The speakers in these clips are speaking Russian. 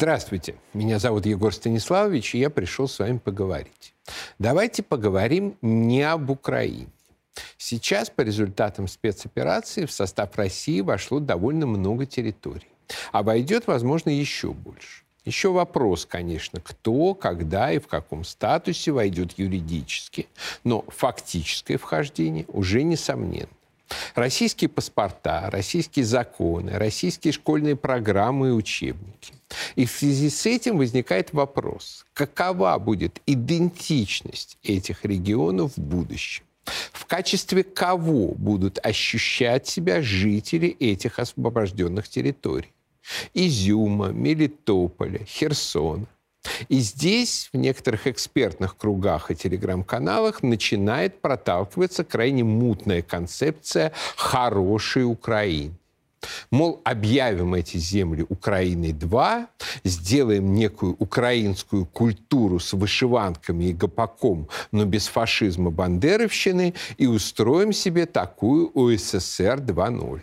Здравствуйте, меня зовут Егор Станиславович, и я пришел с вами поговорить. Давайте поговорим не об Украине. Сейчас по результатам спецоперации в состав России вошло довольно много территорий. А войдет, возможно, еще больше. Еще вопрос, конечно, кто, когда и в каком статусе войдет юридически, но фактическое вхождение уже несомненно. Российские паспорта, российские законы, российские школьные программы и учебники. И в связи с этим возникает вопрос, какова будет идентичность этих регионов в будущем? В качестве кого будут ощущать себя жители этих освобожденных территорий? Изюма, Мелитополя, Херсона. И здесь в некоторых экспертных кругах и телеграм-каналах начинает проталкиваться крайне мутная концепция «хорошей Украины». Мол, объявим эти земли Украиной-2, сделаем некую украинскую культуру с вышиванками и гопаком, но без фашизма бандеровщины, и устроим себе такую УССР 2.0.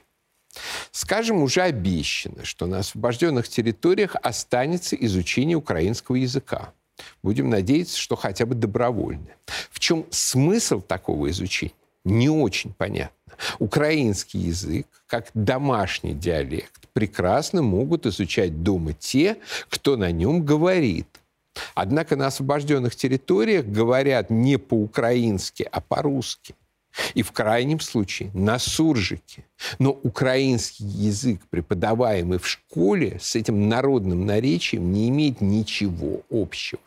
Скажем, уже обещано, что на освобожденных территориях останется изучение украинского языка. Будем надеяться, что хотя бы добровольное. В чем смысл такого изучения? Не очень понятно. Украинский язык, как домашний диалект, прекрасно могут изучать дома те, кто на нем говорит. Однако на освобожденных территориях говорят не по-украински, а по-русски – и в крайнем случае на суржике. Но украинский язык, преподаваемый в школе, с этим народным наречием не имеет ничего общего.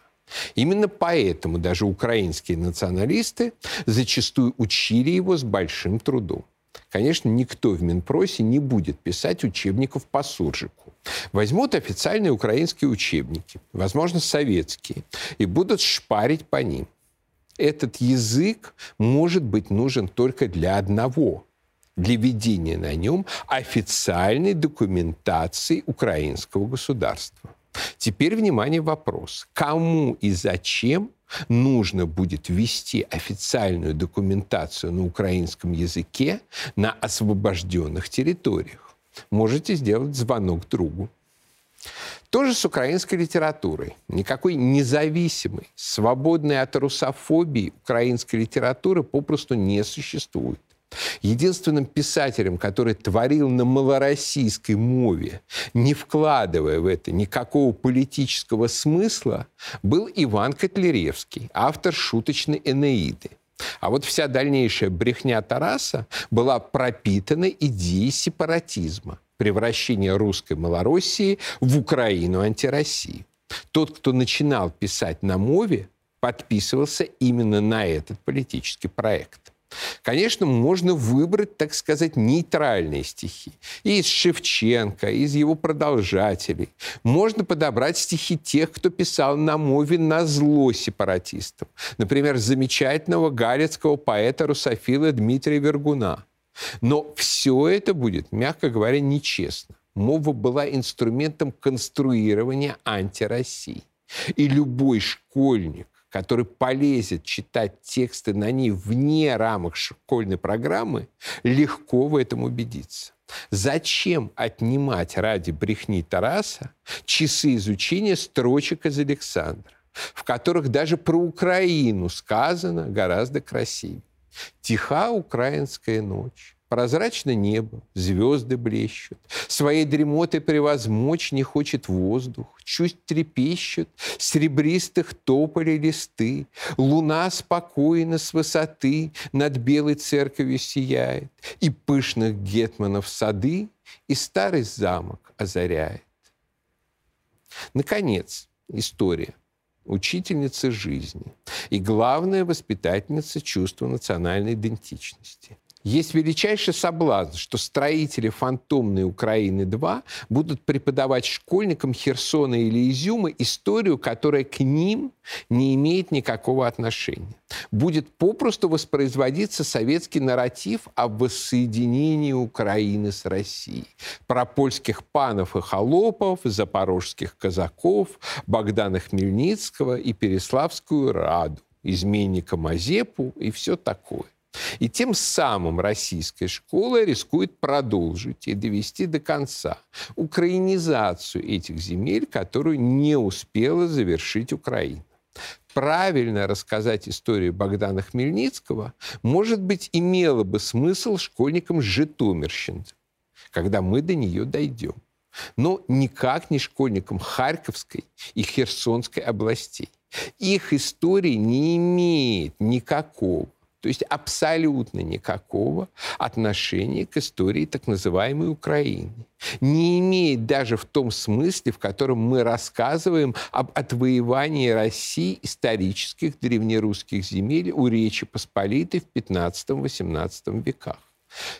Именно поэтому даже украинские националисты зачастую учили его с большим трудом. Конечно, никто в Минпросе не будет писать учебников по суржику. Возьмут официальные украинские учебники, возможно, советские, и будут шпарить по ним – этот язык может быть нужен только для одного для ведения на нем официальной документации украинского государства. Теперь, внимание, вопрос. Кому и зачем нужно будет ввести официальную документацию на украинском языке на освобожденных территориях? Можете сделать звонок другу. Тоже с украинской литературой. Никакой независимой, свободной от русофобии украинской литературы попросту не существует. Единственным писателем, который творил на малороссийской мове, не вкладывая в это никакого политического смысла, был Иван Котляревский, автор шуточной «Энеиды». А вот вся дальнейшая брехня Тараса была пропитана идеей сепаратизма – превращения русской Малороссии в Украину антироссии. Тот, кто начинал писать на мове, подписывался именно на этот политический проект. Конечно, можно выбрать, так сказать, нейтральные стихи. И из Шевченко, из его продолжателей. Можно подобрать стихи тех, кто писал на мове на зло сепаратистам. Например, замечательного галицкого поэта-русофила Дмитрия Вергуна – но все это будет, мягко говоря, нечестно. Мова была инструментом конструирования антироссии. И любой школьник, который полезет читать тексты на ней вне рамок школьной программы, легко в этом убедится. Зачем отнимать ради брехни Тараса часы изучения строчек из Александра, в которых даже про Украину сказано гораздо красивее? Тиха украинская ночь, прозрачно небо, звезды блещут. Своей дремоты превозмочь не хочет воздух. Чуть трепещут серебристых тополей листы. Луна спокойно с высоты над белой церковью сияет. И пышных гетманов сады и старый замок озаряет. Наконец, история учительница жизни и главная воспитательница чувства национальной идентичности. Есть величайший соблазн, что строители фантомной Украины-2 будут преподавать школьникам Херсона или Изюма историю, которая к ним не имеет никакого отношения. Будет попросту воспроизводиться советский нарратив об воссоединении Украины с Россией. Про польских панов и холопов, запорожских казаков, Богдана Хмельницкого и Переславскую Раду, изменника Мазепу и все такое. И тем самым российская школа рискует продолжить и довести до конца украинизацию этих земель, которую не успела завершить Украина правильно рассказать историю Богдана Хмельницкого, может быть, имело бы смысл школьникам Житомирщины, когда мы до нее дойдем. Но никак не школьникам Харьковской и Херсонской областей. Их история не имеет никакого то есть абсолютно никакого отношения к истории так называемой Украины. Не имеет даже в том смысле, в котором мы рассказываем об отвоевании России исторических древнерусских земель у Речи Посполитой в 15-18 веках.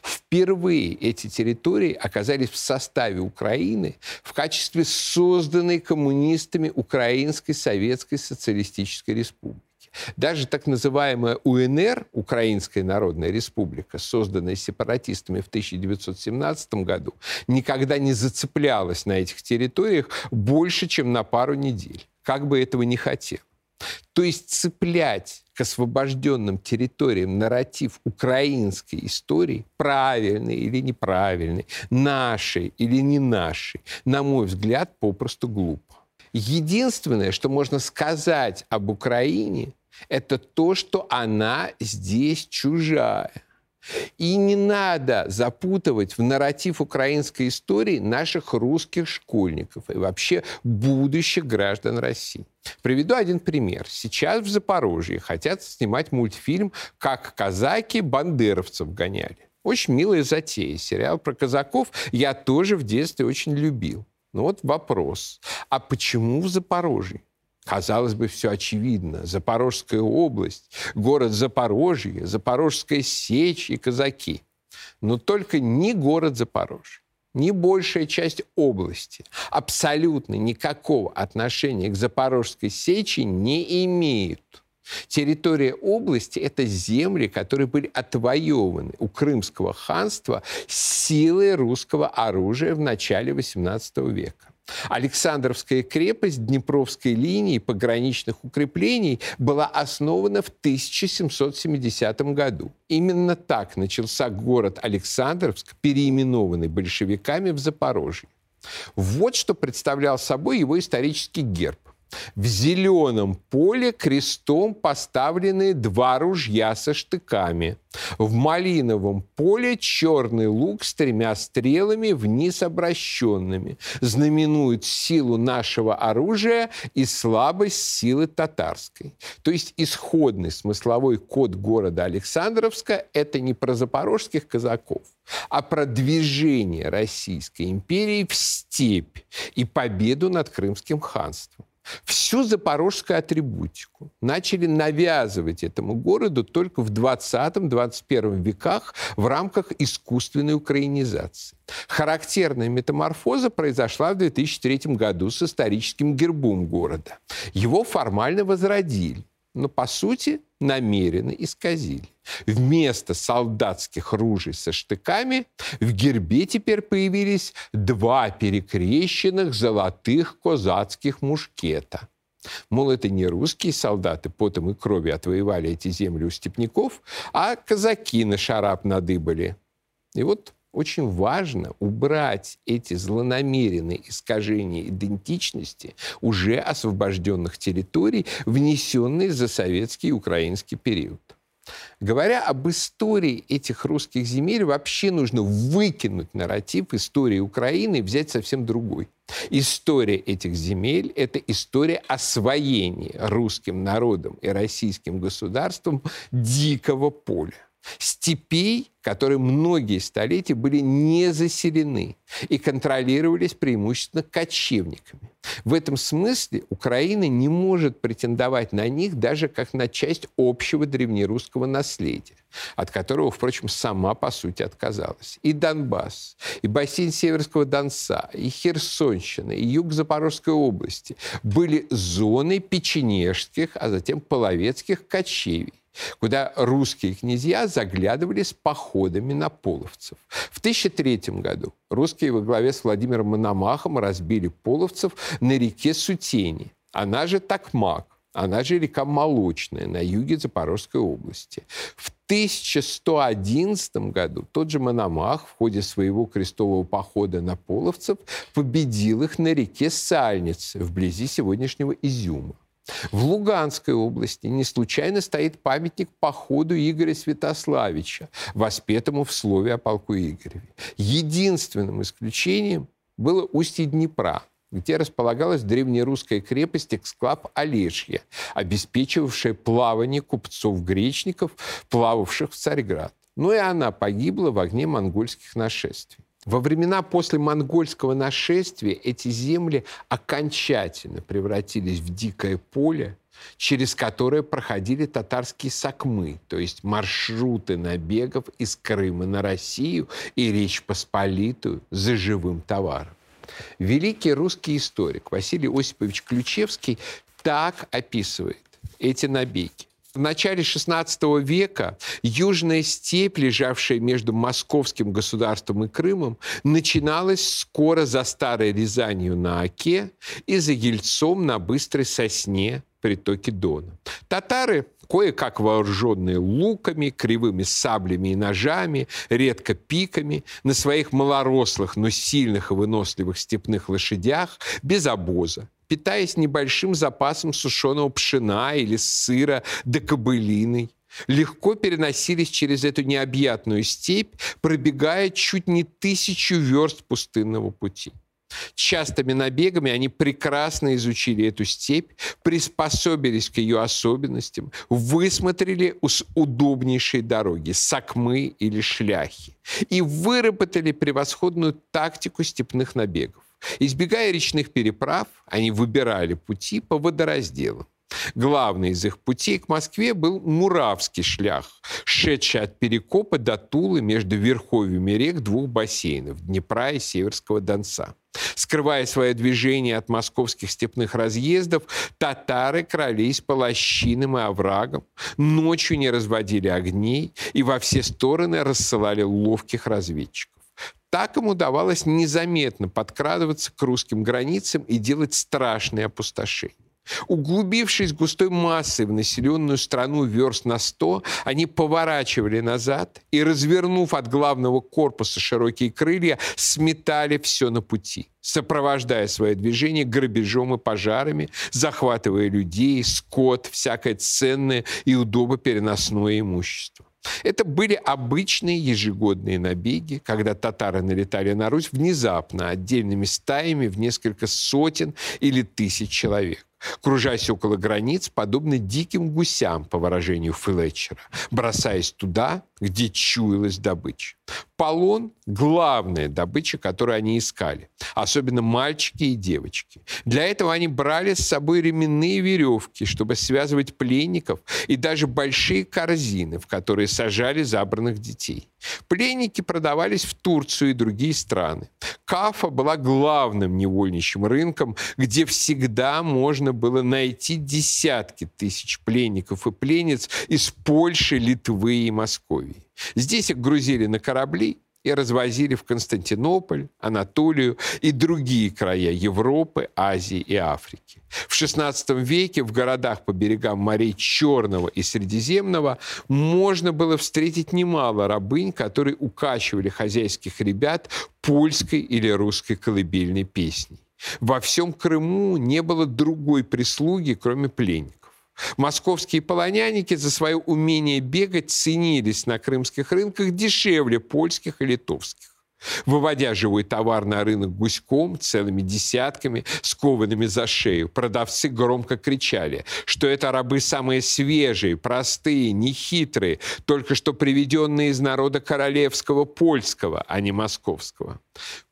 Впервые эти территории оказались в составе Украины в качестве созданной коммунистами Украинской Советской Социалистической Республики. Даже так называемая УНР, Украинская Народная Республика, созданная сепаратистами в 1917 году, никогда не зацеплялась на этих территориях больше, чем на пару недель, как бы этого не хотел. То есть цеплять к освобожденным территориям нарратив украинской истории, правильный или неправильный, нашей или не нашей, на мой взгляд, попросту глупо. Единственное, что можно сказать об Украине, это то, что она здесь чужая. И не надо запутывать в нарратив украинской истории наших русских школьников и вообще будущих граждан России. Приведу один пример. Сейчас в Запорожье хотят снимать мультфильм «Как казаки бандеровцев гоняли». Очень милая затея. Сериал про казаков я тоже в детстве очень любил. Но вот вопрос. А почему в Запорожье? Казалось бы, все очевидно. Запорожская область, город Запорожье, Запорожская сечь и казаки. Но только не город Запорожье, ни большая часть области абсолютно никакого отношения к Запорожской сечи не имеют. Территория области – это земли, которые были отвоеваны у Крымского ханства силой русского оружия в начале XVIII века. Александровская крепость Днепровской линии пограничных укреплений была основана в 1770 году. Именно так начался город Александровск, переименованный большевиками в Запорожье. Вот что представлял собой его исторический герб. В зеленом поле крестом поставлены два ружья со штыками. В малиновом поле черный лук с тремя стрелами вниз обращенными. Знаменует силу нашего оружия и слабость силы татарской. То есть исходный смысловой код города Александровска – это не про запорожских казаков, а про движение Российской империи в степь и победу над Крымским ханством. Всю запорожскую атрибутику начали навязывать этому городу только в 20-21 веках в рамках искусственной украинизации. Характерная метаморфоза произошла в 2003 году с историческим гербом города. Его формально возродили но, по сути, намеренно исказили. Вместо солдатских ружей со штыками в гербе теперь появились два перекрещенных золотых козацких мушкета. Мол, это не русские солдаты потом и крови отвоевали эти земли у степняков, а казаки на шарап надыбали. И вот очень важно убрать эти злонамеренные искажения идентичности уже освобожденных территорий, внесенные за советский и украинский период. Говоря об истории этих русских земель, вообще нужно выкинуть нарратив истории Украины и взять совсем другой. История этих земель – это история освоения русским народом и российским государством дикого поля степей, которые многие столетия были не заселены и контролировались преимущественно кочевниками. В этом смысле Украина не может претендовать на них даже как на часть общего древнерусского наследия, от которого, впрочем, сама, по сути, отказалась. И Донбасс, и бассейн Северского Донца, и Херсонщина, и юг Запорожской области были зоной печенежских, а затем половецких кочевий куда русские князья заглядывали с походами на половцев. В 1003 году русские во главе с Владимиром Мономахом разбили половцев на реке Сутени, она же Такмак, она же река Молочная на юге Запорожской области. В 1111 году тот же Мономах в ходе своего крестового похода на половцев победил их на реке Сальнице, вблизи сегодняшнего Изюма. В Луганской области не случайно стоит памятник походу Игоря Святославича, воспетому в слове о полку Игореве. Единственным исключением было устье Днепра, где располагалась древнерусская крепость Эксклав Олешья, обеспечивавшая плавание купцов-гречников, плававших в Царьград. Но и она погибла в огне монгольских нашествий. Во времена после монгольского нашествия эти земли окончательно превратились в дикое поле, через которое проходили татарские сакмы, то есть маршруты набегов из Крыма на Россию и Речь Посполитую за живым товаром. Великий русский историк Василий Осипович Ключевский так описывает эти набеги. В начале XVI века южная степь, лежавшая между московским государством и Крымом, начиналась скоро за Старой Рязанью на Оке и за Ельцом на Быстрой Сосне притоке Дона. Татары кое-как вооруженные луками, кривыми саблями и ножами, редко пиками, на своих малорослых, но сильных и выносливых степных лошадях, без обоза, питаясь небольшим запасом сушеного пшена или сыра да кобылиной, легко переносились через эту необъятную степь, пробегая чуть не тысячу верст пустынного пути. Частыми набегами они прекрасно изучили эту степь, приспособились к ее особенностям, высмотрели удобнейшие дороги, сакмы или шляхи, и выработали превосходную тактику степных набегов. Избегая речных переправ, они выбирали пути по водоразделам. Главный из их путей к Москве был Муравский шлях, шедший от Перекопа до Тулы между верховьями рек двух бассейнов – Днепра и Северского Донца. Скрывая свое движение от московских степных разъездов, татары крались по лощинам и оврагам, ночью не разводили огней и во все стороны рассылали ловких разведчиков. Так им удавалось незаметно подкрадываться к русским границам и делать страшные опустошения. Углубившись густой массой в населенную страну верст на сто, они поворачивали назад и, развернув от главного корпуса широкие крылья, сметали все на пути, сопровождая свое движение грабежом и пожарами, захватывая людей, скот, всякое ценное и удобопереносное имущество. Это были обычные ежегодные набеги, когда татары налетали на Русь внезапно, отдельными стаями в несколько сотен или тысяч человек кружась около границ, подобно диким гусям, по выражению Флетчера, бросаясь туда, где чуялась добыча. Полон – главная добыча, которую они искали, особенно мальчики и девочки. Для этого они брали с собой ременные веревки, чтобы связывать пленников, и даже большие корзины, в которые сажали забранных детей. Пленники продавались в Турцию и другие страны. Кафа была главным невольничьим рынком, где всегда можно было найти десятки тысяч пленников и пленниц из Польши, Литвы и Москвы. Здесь их грузили на корабли и развозили в Константинополь, Анатолию и другие края Европы, Азии и Африки. В XVI веке в городах по берегам морей Черного и Средиземного можно было встретить немало рабынь, которые укачивали хозяйских ребят польской или русской колыбельной песней. Во всем Крыму не было другой прислуги, кроме пленников. Московские полоняники за свое умение бегать ценились на крымских рынках дешевле польских и литовских выводя живой товар на рынок гуськом, целыми десятками, скованными за шею. Продавцы громко кричали, что это рабы самые свежие, простые, нехитрые, только что приведенные из народа королевского польского, а не московского.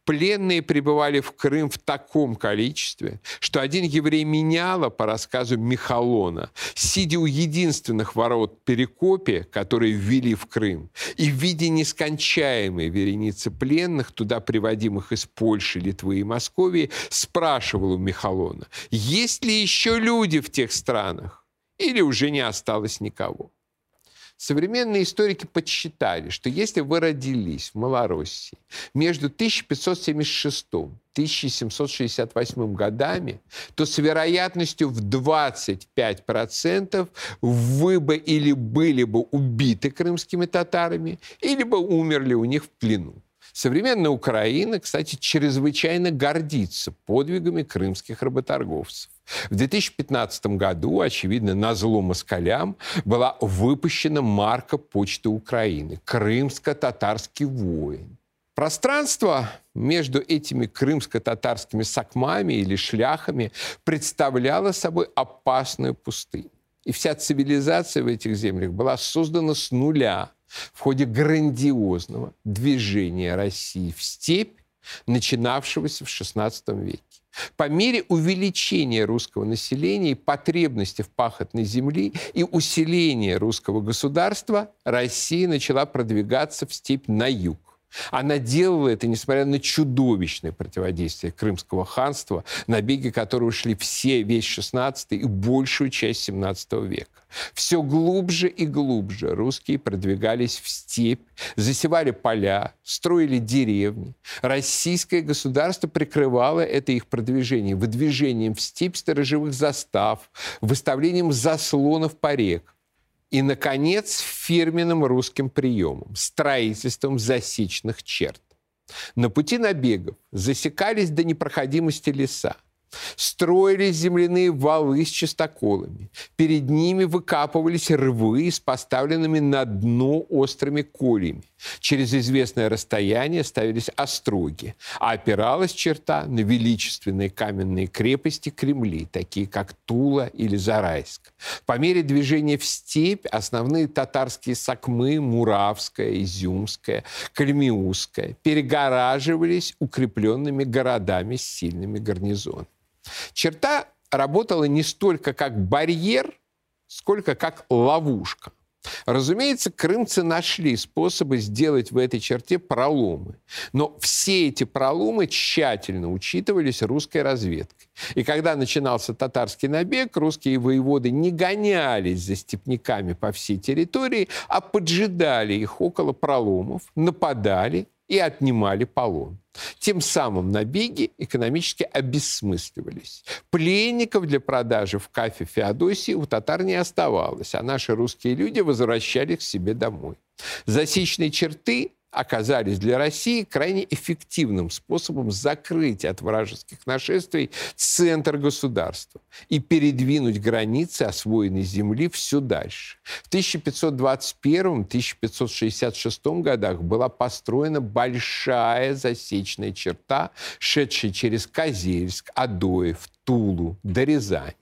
Пленные пребывали в Крым в таком количестве, что один еврей меняла, по рассказу Михалона, сидя у единственных ворот Перекопе, которые ввели в Крым, и в виде нескончаемой вереницы пленных, туда приводимых из Польши, Литвы и Московии, спрашивал у Михалона, есть ли еще люди в тех странах, или уже не осталось никого. Современные историки подсчитали, что если вы родились в Малороссии между 1576 1768 годами, то с вероятностью в 25% вы бы или были бы убиты крымскими татарами, или бы умерли у них в плену. Современная Украина, кстати, чрезвычайно гордится подвигами крымских работорговцев. В 2015 году, очевидно, на зло москалям была выпущена марка Почты Украины «Крымско-татарский воин». Пространство между этими крымско-татарскими сакмами или шляхами представляло собой опасную пустыню. И вся цивилизация в этих землях была создана с нуля в ходе грандиозного движения России в степь, начинавшегося в XVI веке. По мере увеличения русского населения и потребности в пахотной земле и усиления русского государства Россия начала продвигаться в степь на юг. Она делала это, несмотря на чудовищное противодействие Крымского ханства, набеги которого шли все, весь XVI и большую часть XVII века. Все глубже и глубже русские продвигались в степь, засевали поля, строили деревни. Российское государство прикрывало это их продвижение выдвижением в степь сторожевых застав, выставлением заслонов по рекам. И, наконец, фирменным русским приемом – строительством засечных черт. На пути набегов засекались до непроходимости леса – Строились земляные валы с частоколами. Перед ними выкапывались рвы с поставленными на дно острыми колями. Через известное расстояние ставились остроги, а опиралась черта на величественные каменные крепости Кремли, такие как Тула или Зарайск. По мере движения в степь основные татарские сакмы Муравская, Изюмская, Кальмиусская перегораживались укрепленными городами с сильными гарнизонами. Черта работала не столько как барьер, сколько как ловушка. Разумеется, крымцы нашли способы сделать в этой черте проломы. Но все эти проломы тщательно учитывались русской разведкой. И когда начинался татарский набег, русские воеводы не гонялись за степняками по всей территории, а поджидали их около проломов, нападали и отнимали полон. Тем самым набеги экономически обессмысливались. Пленников для продажи в кафе Феодосии у татар не оставалось, а наши русские люди возвращались к себе домой. Засечные черты оказались для России крайне эффективным способом закрыть от вражеских нашествий центр государства и передвинуть границы освоенной земли все дальше. В 1521-1566 годах была построена большая засечная черта, шедшая через Козельск, Адоев, Тулу до Рязани.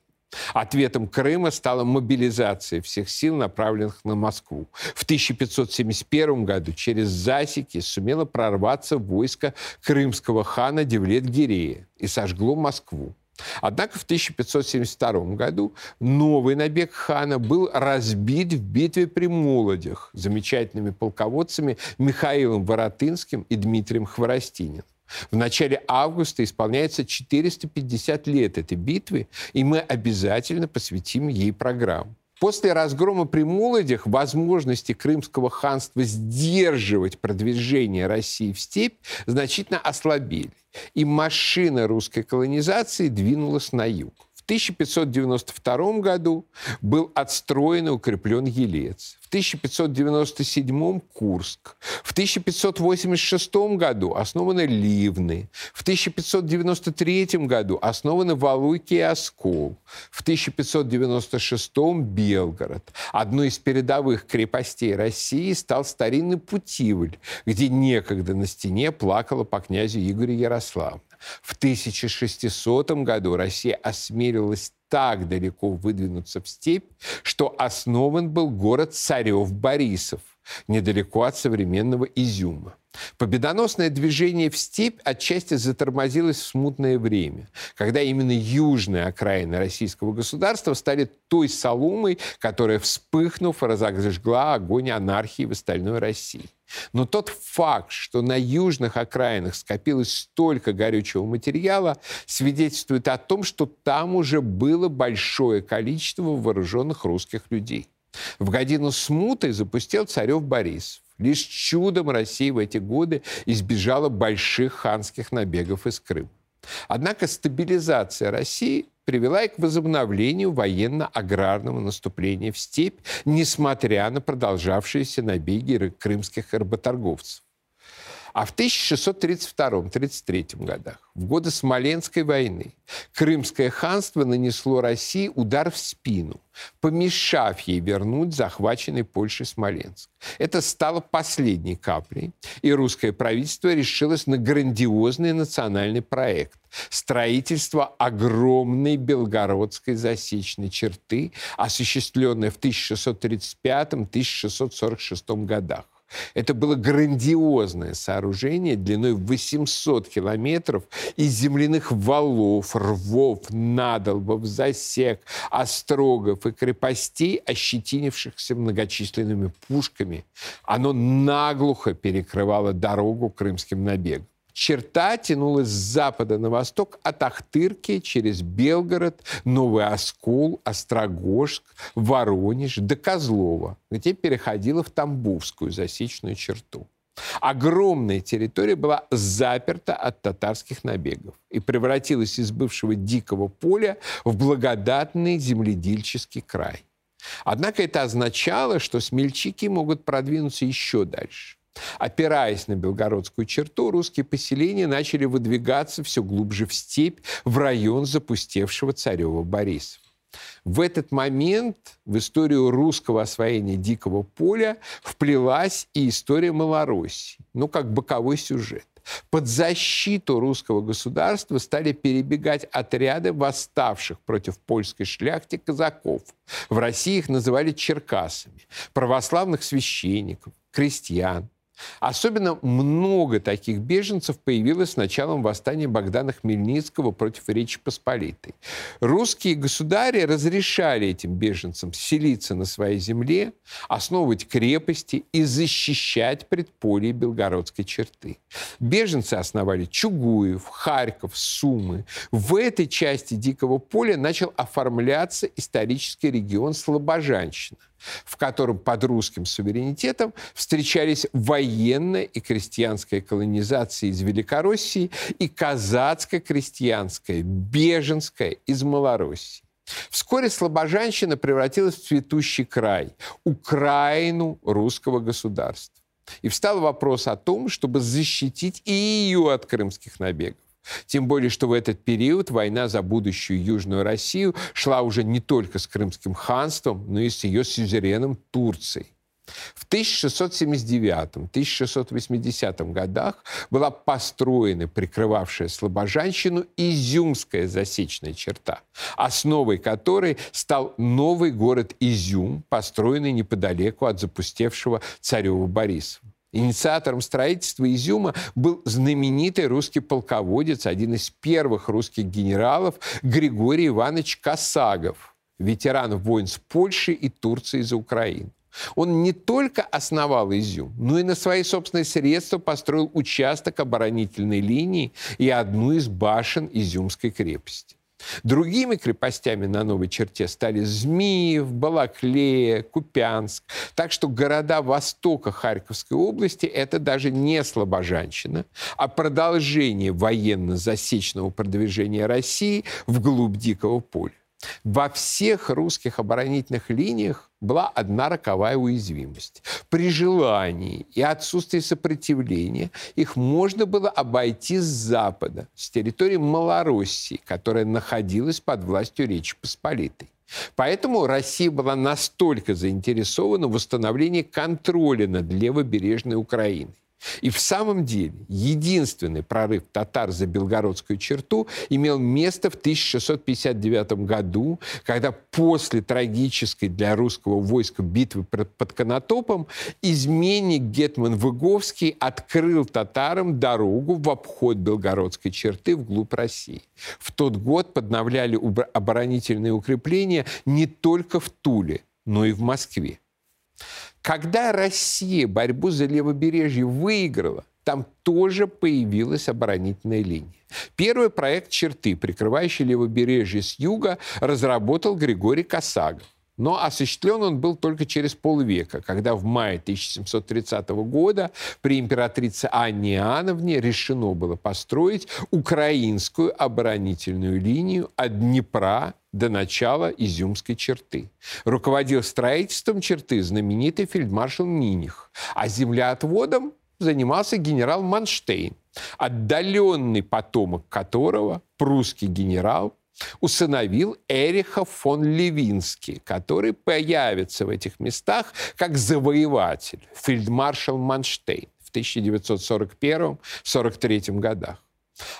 Ответом Крыма стала мобилизация всех сил, направленных на Москву. В 1571 году через засеки сумело прорваться войско крымского хана Девлет-Гирея и сожгло Москву. Однако в 1572 году новый набег хана был разбит в битве при Молодях замечательными полководцами Михаилом Воротынским и Дмитрием Хворостининым. В начале августа исполняется 450 лет этой битвы, и мы обязательно посвятим ей программу. После разгрома при Молодях возможности Крымского ханства сдерживать продвижение России в степь значительно ослабели, и машина русской колонизации двинулась на юг. 1592 году был отстроен и укреплен Елец. В 1597 Курск. В 1586 году основаны Ливны. В 1593 году основаны Валуйки и Оскол. В 1596 Белгород. Одной из передовых крепостей России стал старинный Путивль, где некогда на стене плакала по князю Игорю Ярославна. В 1600 году Россия осмелилась так далеко выдвинуться в степь, что основан был город Царев-Борисов, недалеко от современного Изюма. Победоносное движение в степь отчасти затормозилось в смутное время, когда именно южные окраины российского государства стали той соломой, которая, вспыхнув, разожгла огонь анархии в остальной России. Но тот факт, что на южных окраинах скопилось столько горючего материала, свидетельствует о том, что там уже было большое количество вооруженных русских людей. В годину смуты запустил царев Борисов. Лишь чудом Россия в эти годы избежала больших ханских набегов из Крыма. Однако стабилизация России привела и к возобновлению военно-аграрного наступления в степь, несмотря на продолжавшиеся набеги крымских работорговцев. А в 1632-33 годах, в годы Смоленской войны, Крымское ханство нанесло России удар в спину, помешав ей вернуть захваченный Польшей Смоленск. Это стало последней каплей, и русское правительство решилось на грандиозный национальный проект – строительство огромной белгородской засечной черты, осуществленное в 1635-1646 годах. Это было грандиозное сооружение длиной 800 километров из земляных валов, рвов, надолбов, засек, острогов и крепостей, ощетинившихся многочисленными пушками. Оно наглухо перекрывало дорогу крымским набегам. Черта тянулась с запада на восток от Ахтырки через Белгород, Новый Оскол, Острогожск, Воронеж до Козлова, где переходила в Тамбовскую засечную черту. Огромная территория была заперта от татарских набегов и превратилась из бывшего дикого поля в благодатный земледельческий край. Однако это означало, что смельчаки могут продвинуться еще дальше. Опираясь на белгородскую черту, русские поселения начали выдвигаться все глубже в степь, в район запустевшего царева Бориса. В этот момент в историю русского освоения дикого поля вплелась и история Малороссии, ну, как боковой сюжет. Под защиту русского государства стали перебегать отряды восставших против польской шляхти казаков. В России их называли черкасами, православных священников, крестьян, Особенно много таких беженцев появилось с началом восстания Богдана Хмельницкого против Речи Посполитой. Русские государи разрешали этим беженцам селиться на своей земле, основывать крепости и защищать предполье Белгородской черты. Беженцы основали Чугуев, Харьков, Сумы. В этой части Дикого поля начал оформляться исторический регион Слобожанщина в котором под русским суверенитетом встречались военная и крестьянская колонизация из Великороссии и казацко-крестьянская, беженская из Малороссии. Вскоре Слобожанщина превратилась в цветущий край, Украину русского государства. И встал вопрос о том, чтобы защитить и ее от крымских набегов. Тем более, что в этот период война за будущую Южную Россию шла уже не только с Крымским ханством, но и с ее сюзереном Турцией. В 1679-1680 годах была построена прикрывавшая Слобожанщину Изюмская засечная черта, основой которой стал новый город Изюм, построенный неподалеку от запустевшего царева Борисова. Инициатором строительства Изюма был знаменитый русский полководец, один из первых русских генералов Григорий Иванович Косагов, ветеран войн с Польшей и Турцией за Украину. Он не только основал Изюм, но и на свои собственные средства построил участок оборонительной линии и одну из башен Изюмской крепости. Другими крепостями на новой черте стали Змиев, Балаклея, Купянск. Так что города востока Харьковской области – это даже не Слобожанщина, а продолжение военно-засечного продвижения России вглубь Дикого поля. Во всех русских оборонительных линиях была одна роковая уязвимость. При желании и отсутствии сопротивления их можно было обойти с запада, с территории Малороссии, которая находилась под властью Речи Посполитой. Поэтому Россия была настолько заинтересована в восстановлении контроля над левобережной Украиной. И в самом деле единственный прорыв татар за Белгородскую черту имел место в 1659 году, когда после трагической для русского войска битвы под Конотопом изменник Гетман Выговский открыл татарам дорогу в обход Белгородской черты вглубь России. В тот год подновляли оборонительные укрепления не только в Туле, но и в Москве. Когда Россия борьбу за левобережье выиграла, там тоже появилась оборонительная линия. Первый проект черты, прикрывающий левобережье с юга, разработал Григорий Косагов. Но осуществлен он был только через полвека, когда в мае 1730 года при императрице Анне Иоанновне решено было построить украинскую оборонительную линию от Днепра до начала Изюмской черты. Руководил строительством черты знаменитый фельдмаршал Миних, а землеотводом занимался генерал Манштейн, отдаленный потомок которого прусский генерал усыновил Эриха фон Левинский, который появится в этих местах как завоеватель, фельдмаршал Манштейн в 1941-43 годах.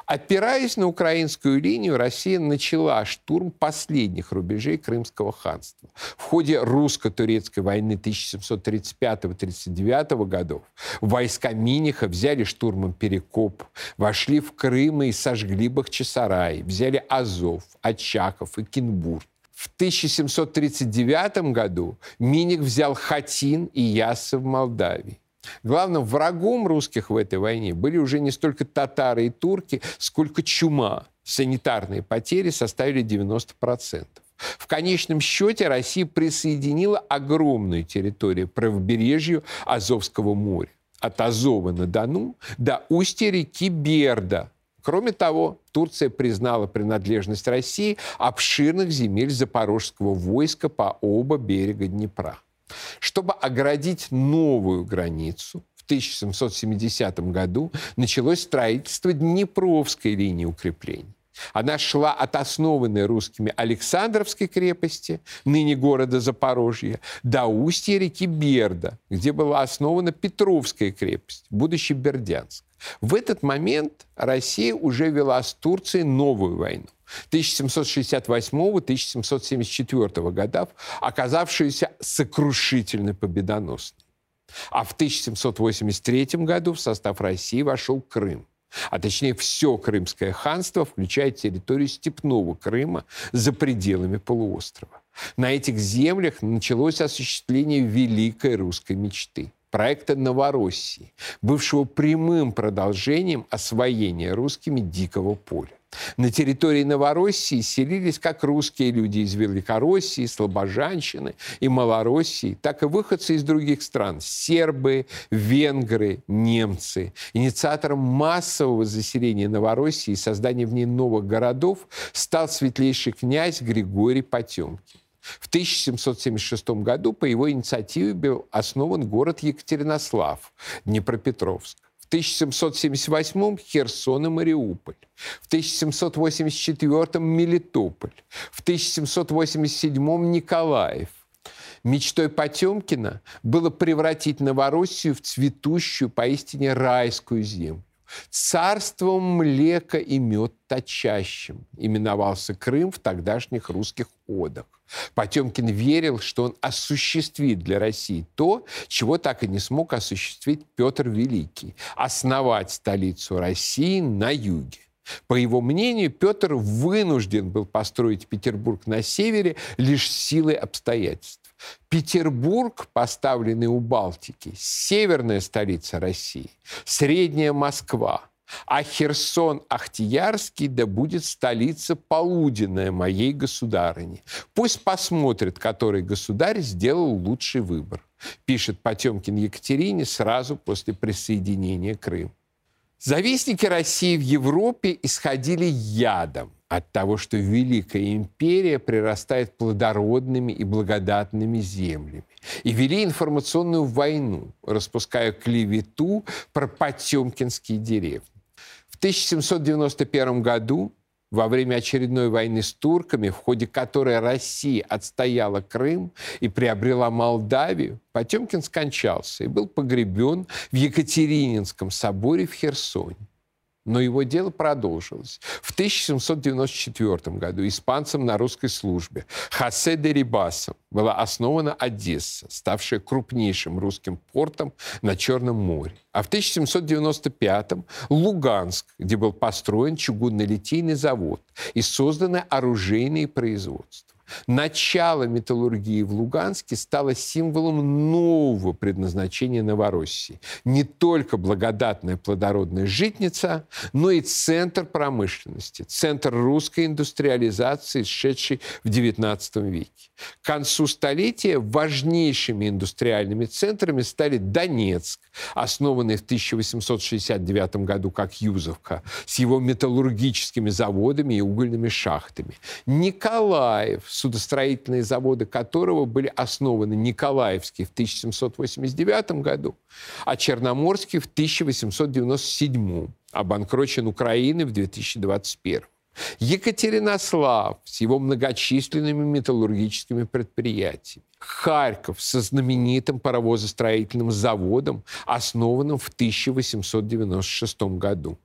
Опираясь на украинскую линию, Россия начала штурм последних рубежей Крымского ханства. В ходе русско-турецкой войны 1735-39 годов войска Миниха взяли штурмом Перекоп, вошли в Крым и сожгли Бахчисарай, взяли Азов, Очаков и Кенбург. В 1739 году Миних взял Хатин и Яссы в Молдавии. Главным врагом русских в этой войне были уже не столько татары и турки, сколько чума. Санитарные потери составили 90%. В конечном счете Россия присоединила огромную территорию правобережью Азовского моря. От Азова на Дону до устья реки Берда. Кроме того, Турция признала принадлежность России обширных земель запорожского войска по оба берега Днепра. Чтобы оградить новую границу, в 1770 году началось строительство Днепровской линии укреплений. Она шла от основанной русскими Александровской крепости, ныне города Запорожье, до устья реки Берда, где была основана Петровская крепость, будущий Бердянск. В этот момент Россия уже вела с Турцией новую войну. 1768-1774 годов, оказавшуюся сокрушительно победоносной. А в 1783 году в состав России вошел Крым. А точнее, все Крымское ханство, включая территорию Степного Крыма за пределами полуострова. На этих землях началось осуществление великой русской мечты проекта Новороссии, бывшего прямым продолжением освоения русскими дикого поля. На территории Новороссии селились как русские люди из Великороссии, Слобожанщины и Малороссии, так и выходцы из других стран – сербы, венгры, немцы. Инициатором массового заселения Новороссии и создания в ней новых городов стал светлейший князь Григорий Потемкин. В 1776 году по его инициативе был основан город Екатеринослав, Днепропетровск. В 1778 Херсон и Мариуполь. В 1784 Мелитополь. В 1787 Николаев. Мечтой Потемкина было превратить Новороссию в цветущую, поистине райскую землю. Царством млека и мед точащим именовался Крым в тогдашних русских одах. Потемкин верил, что он осуществит для России то, чего так и не смог осуществить Петр Великий – основать столицу России на юге. По его мнению, Петр вынужден был построить Петербург на севере лишь силой обстоятельств. Петербург, поставленный у Балтики, северная столица России, средняя Москва, а Херсон Ахтиярский да будет столица полуденная моей государыни. Пусть посмотрит, который государь сделал лучший выбор, пишет Потемкин Екатерине сразу после присоединения Крыма. Завистники России в Европе исходили ядом от того, что Великая империя прирастает плодородными и благодатными землями. И вели информационную войну, распуская клевету про потемкинские деревни. В 1791 году во время очередной войны с турками, в ходе которой Россия отстояла Крым и приобрела Молдавию, Потемкин скончался и был погребен в Екатерининском соборе в Херсоне. Но его дело продолжилось. В 1794 году испанцам на русской службе Хосе де Рибасом была основана Одесса, ставшая крупнейшим русским портом на Черном море. А в 1795-м Луганск, где был построен чугунно-литейный завод и созданы оружейные производства. Начало металлургии в Луганске стало символом нового предназначения Новороссии. Не только благодатная плодородная житница, но и центр промышленности, центр русской индустриализации, шедший в XIX веке. К концу столетия важнейшими индустриальными центрами стали Донецк, основанный в 1869 году как Юзовка, с его металлургическими заводами и угольными шахтами. Николаев, судостроительные заводы которого были основаны Николаевские в 1789 году, а Черноморский в 1897, обанкрочен Украины в 2021. Екатеринослав с его многочисленными металлургическими предприятиями. Харьков со знаменитым паровозостроительным заводом, основанным в 1896 году.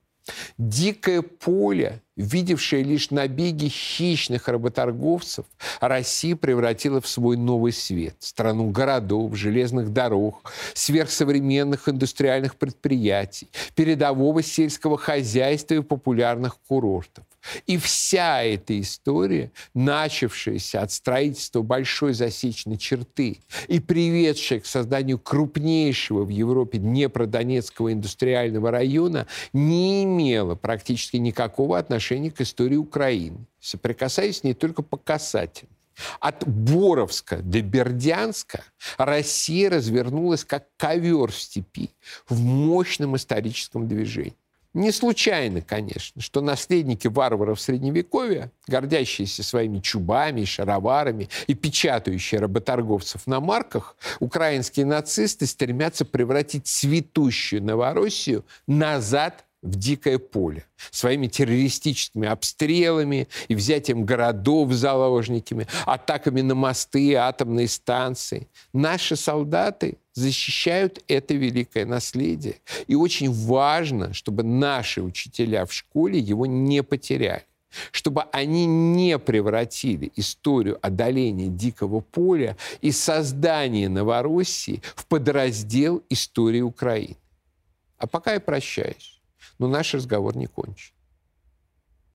Дикое поле, видевшее лишь набеги хищных работорговцев, Россия превратила в свой новый свет. Страну городов, железных дорог, сверхсовременных индустриальных предприятий, передового сельского хозяйства и популярных курортов. И вся эта история, начавшаяся от строительства большой засечной черты и приведшая к созданию крупнейшего в Европе Днепродонецкого индустриального района, не имела практически никакого отношения к истории Украины, соприкасаясь с ней только по касательной. От Боровска до Бердянска Россия развернулась как ковер в степи в мощном историческом движении. Не случайно, конечно, что наследники варваров Средневековья, гордящиеся своими чубами и шароварами и печатающие работорговцев на марках, украинские нацисты стремятся превратить цветущую Новороссию назад в дикое поле своими террористическими обстрелами и взятием городов заложниками, атаками на мосты атомные станции. Наши солдаты защищают это великое наследие. И очень важно, чтобы наши учителя в школе его не потеряли чтобы они не превратили историю одоления дикого поля и создания Новороссии в подраздел истории Украины. А пока я прощаюсь но наш разговор не кончен.